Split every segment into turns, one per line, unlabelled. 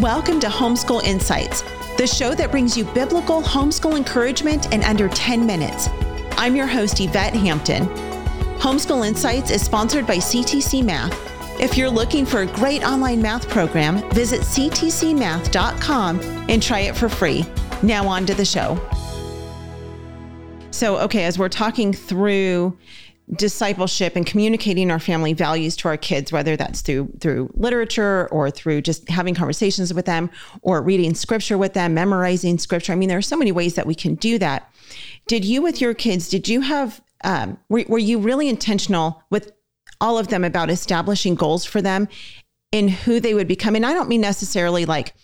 Welcome to Homeschool Insights, the show that brings you biblical homeschool encouragement in under 10 minutes. I'm your host, Yvette Hampton. Homeschool Insights is sponsored by CTC Math. If you're looking for a great online math program, visit ctcmath.com and try it for free. Now, on to the show. So, okay, as we're talking through discipleship and communicating our family values to our kids whether that's through through literature or through just having conversations with them or reading scripture with them memorizing scripture. I mean there are so many ways that we can do that. Did you with your kids did you have um, were, were you really intentional with all of them about establishing goals for them in who they would become? And i don't mean necessarily like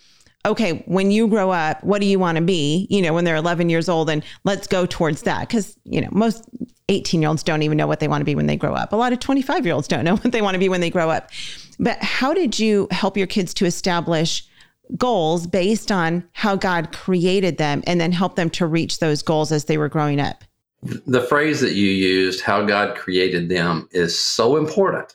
okay, when you grow up, what do you want to be? You know, when they're 11 years old, and let's go towards that. Because, you know, most 18 year olds don't even know what they want to be when they grow up. A lot of 25 year olds don't know what they want to be when they grow up. But how did you help your kids to establish goals based on how God created them and then help them to reach those goals as they were growing up?
The phrase that you used, how God created them, is so important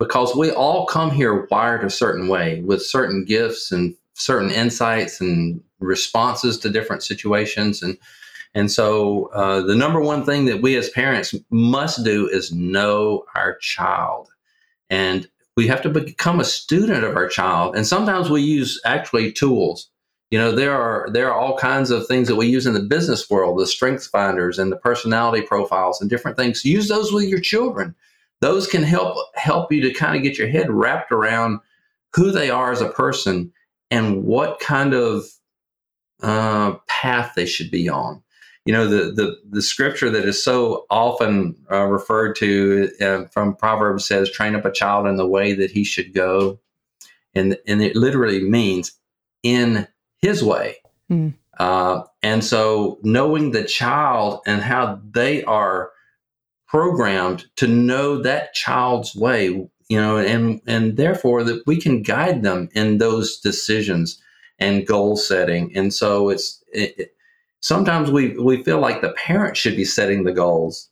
because we all come here wired a certain way with certain gifts and certain insights and responses to different situations. And and so uh, the number one thing that we as parents must do is know our child. And we have to become a student of our child. And sometimes we use actually tools. You know there are there are all kinds of things that we use in the business world the strengths finders and the personality profiles and different things. Use those with your children. Those can help help you to kind of get your head wrapped around who they are as a person and what kind of uh, path they should be on. You know, the, the, the scripture that is so often uh, referred to uh, from Proverbs says, train up a child in the way that he should go. And, and it literally means in his way. Mm. and so knowing the child and how they are programmed to know that child's way you know, and and therefore that we can guide them in those decisions and goal setting. And so it's it, it, sometimes we we feel like the parent should be setting the goals,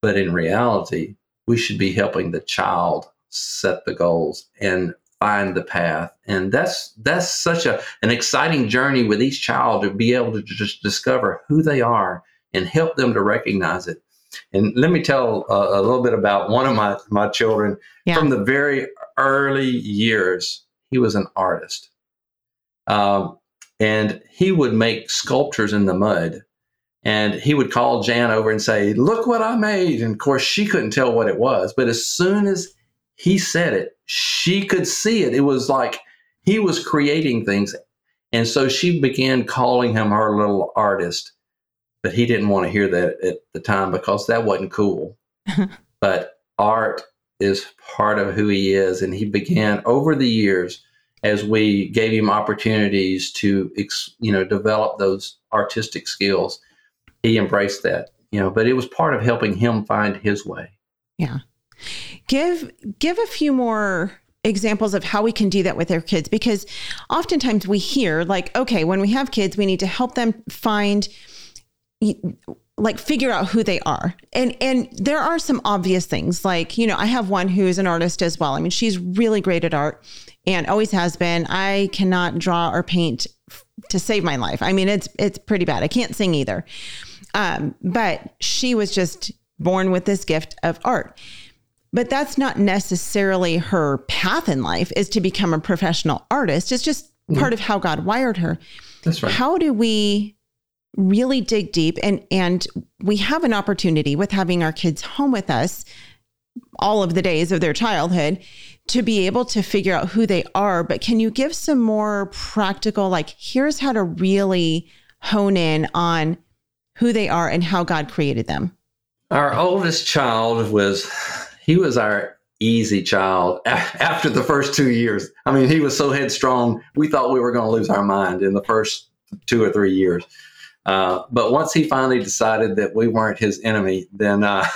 but in reality, we should be helping the child set the goals and find the path. And that's that's such a an exciting journey with each child to be able to just discover who they are and help them to recognize it. And let me tell uh, a little bit about one of my, my children. Yeah. From the very early years, he was an artist. Um, and he would make sculptures in the mud. And he would call Jan over and say, Look what I made. And of course, she couldn't tell what it was. But as soon as he said it, she could see it. It was like he was creating things. And so she began calling him her little artist but he didn't want to hear that at the time because that wasn't cool. but art is part of who he is, and he began over the years as we gave him opportunities to you know develop those artistic skills. He embraced that, you know, but it was part of helping him find his way.
Yeah. Give give a few more examples of how we can do that with our kids because oftentimes we hear like okay when we have kids we need to help them find like figure out who they are. And and there are some obvious things like, you know, I have one who is an artist as well. I mean, she's really great at art and always has been. I cannot draw or paint to save my life. I mean, it's it's pretty bad. I can't sing either. Um, but she was just born with this gift of art. But that's not necessarily her path in life is to become a professional artist. It's just mm-hmm. part of how God wired her.
That's right.
How do we really dig deep and and we have an opportunity with having our kids home with us all of the days of their childhood to be able to figure out who they are. But can you give some more practical like here's how to really hone in on who they are and how God created them?
Our oldest child was he was our easy child after the first 2 years. I mean he was so headstrong we thought we were going to lose our mind in the first 2 or 3 years uh, but once he finally decided that we weren't his enemy, then uh,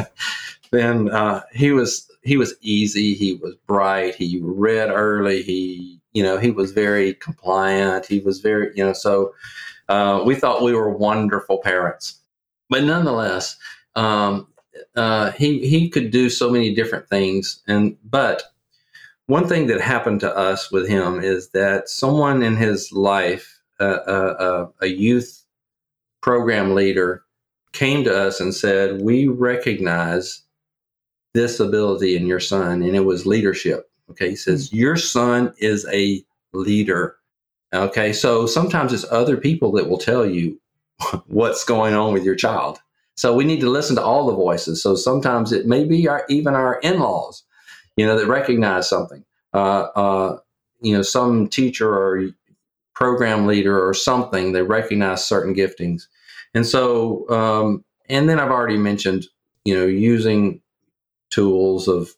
then uh, he was he was easy. He was bright. He read early. He you know he was very compliant. He was very you know so uh, we thought we were wonderful parents. But nonetheless, um, uh, he he could do so many different things. And but one thing that happened to us with him is that someone in his life, uh, uh, a youth program leader, came to us and said, "We recognize this ability in your son," and it was leadership. Okay, he says, mm-hmm. "Your son is a leader." Okay, so sometimes it's other people that will tell you what's going on with your child. So we need to listen to all the voices. So sometimes it may be our, even our in-laws, you know, that recognize something. Uh, uh, you know, some teacher or program leader or something they recognize certain giftings, and so um, and then I've already mentioned, you know, using tools of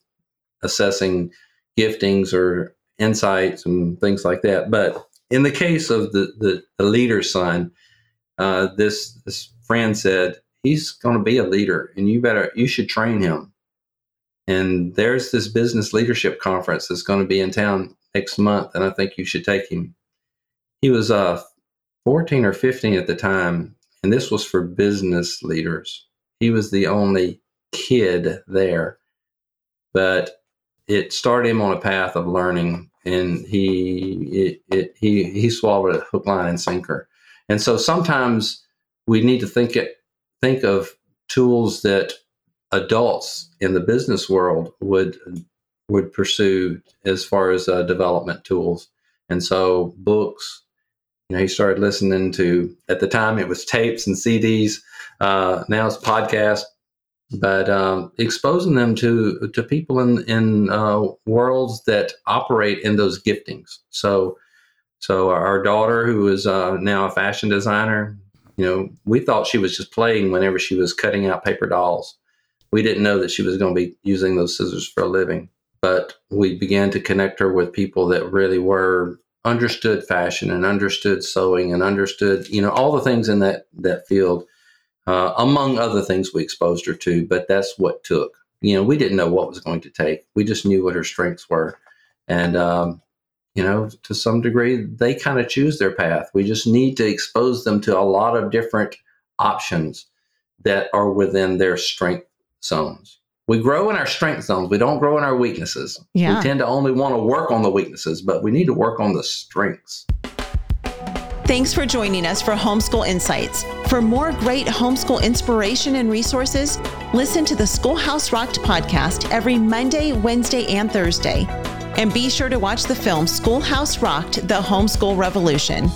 assessing giftings or insights and things like that. But in the case of the the, the leader's son, uh, this this friend said he's going to be a leader, and you better you should train him. And there's this business leadership conference that's going to be in town next month, and I think you should take him. He was uh 14 or 15 at the time, and this was for business leaders. He was the only kid there, but it started him on a path of learning, and he it, it he he swallowed it hook, line, and sinker. And so sometimes we need to think it think of tools that adults in the business world would would pursue as far as uh, development tools. And so books, you know, he started listening to at the time it was tapes and CDs. Uh, now it's podcast, but um, exposing them to to people in in uh, worlds that operate in those giftings. So, so our daughter, who is uh, now a fashion designer, you know, we thought she was just playing whenever she was cutting out paper dolls. We didn't know that she was going to be using those scissors for a living. But we began to connect her with people that really were understood fashion and understood sewing and understood, you know, all the things in that that field, uh, among other things we exposed her to. But that's what took. You know, we didn't know what was going to take. We just knew what her strengths were, and um, you know, to some degree, they kind of choose their path. We just need to expose them to a lot of different options that are within their strength zones. We grow in our strength zones. We don't grow in our weaknesses. Yeah. We tend to only want to work on the weaknesses, but we need to work on the strengths.
Thanks for joining us for Homeschool Insights. For more great homeschool inspiration and resources, listen to the Schoolhouse Rocked podcast every Monday, Wednesday, and Thursday. And be sure to watch the film Schoolhouse Rocked The Homeschool Revolution.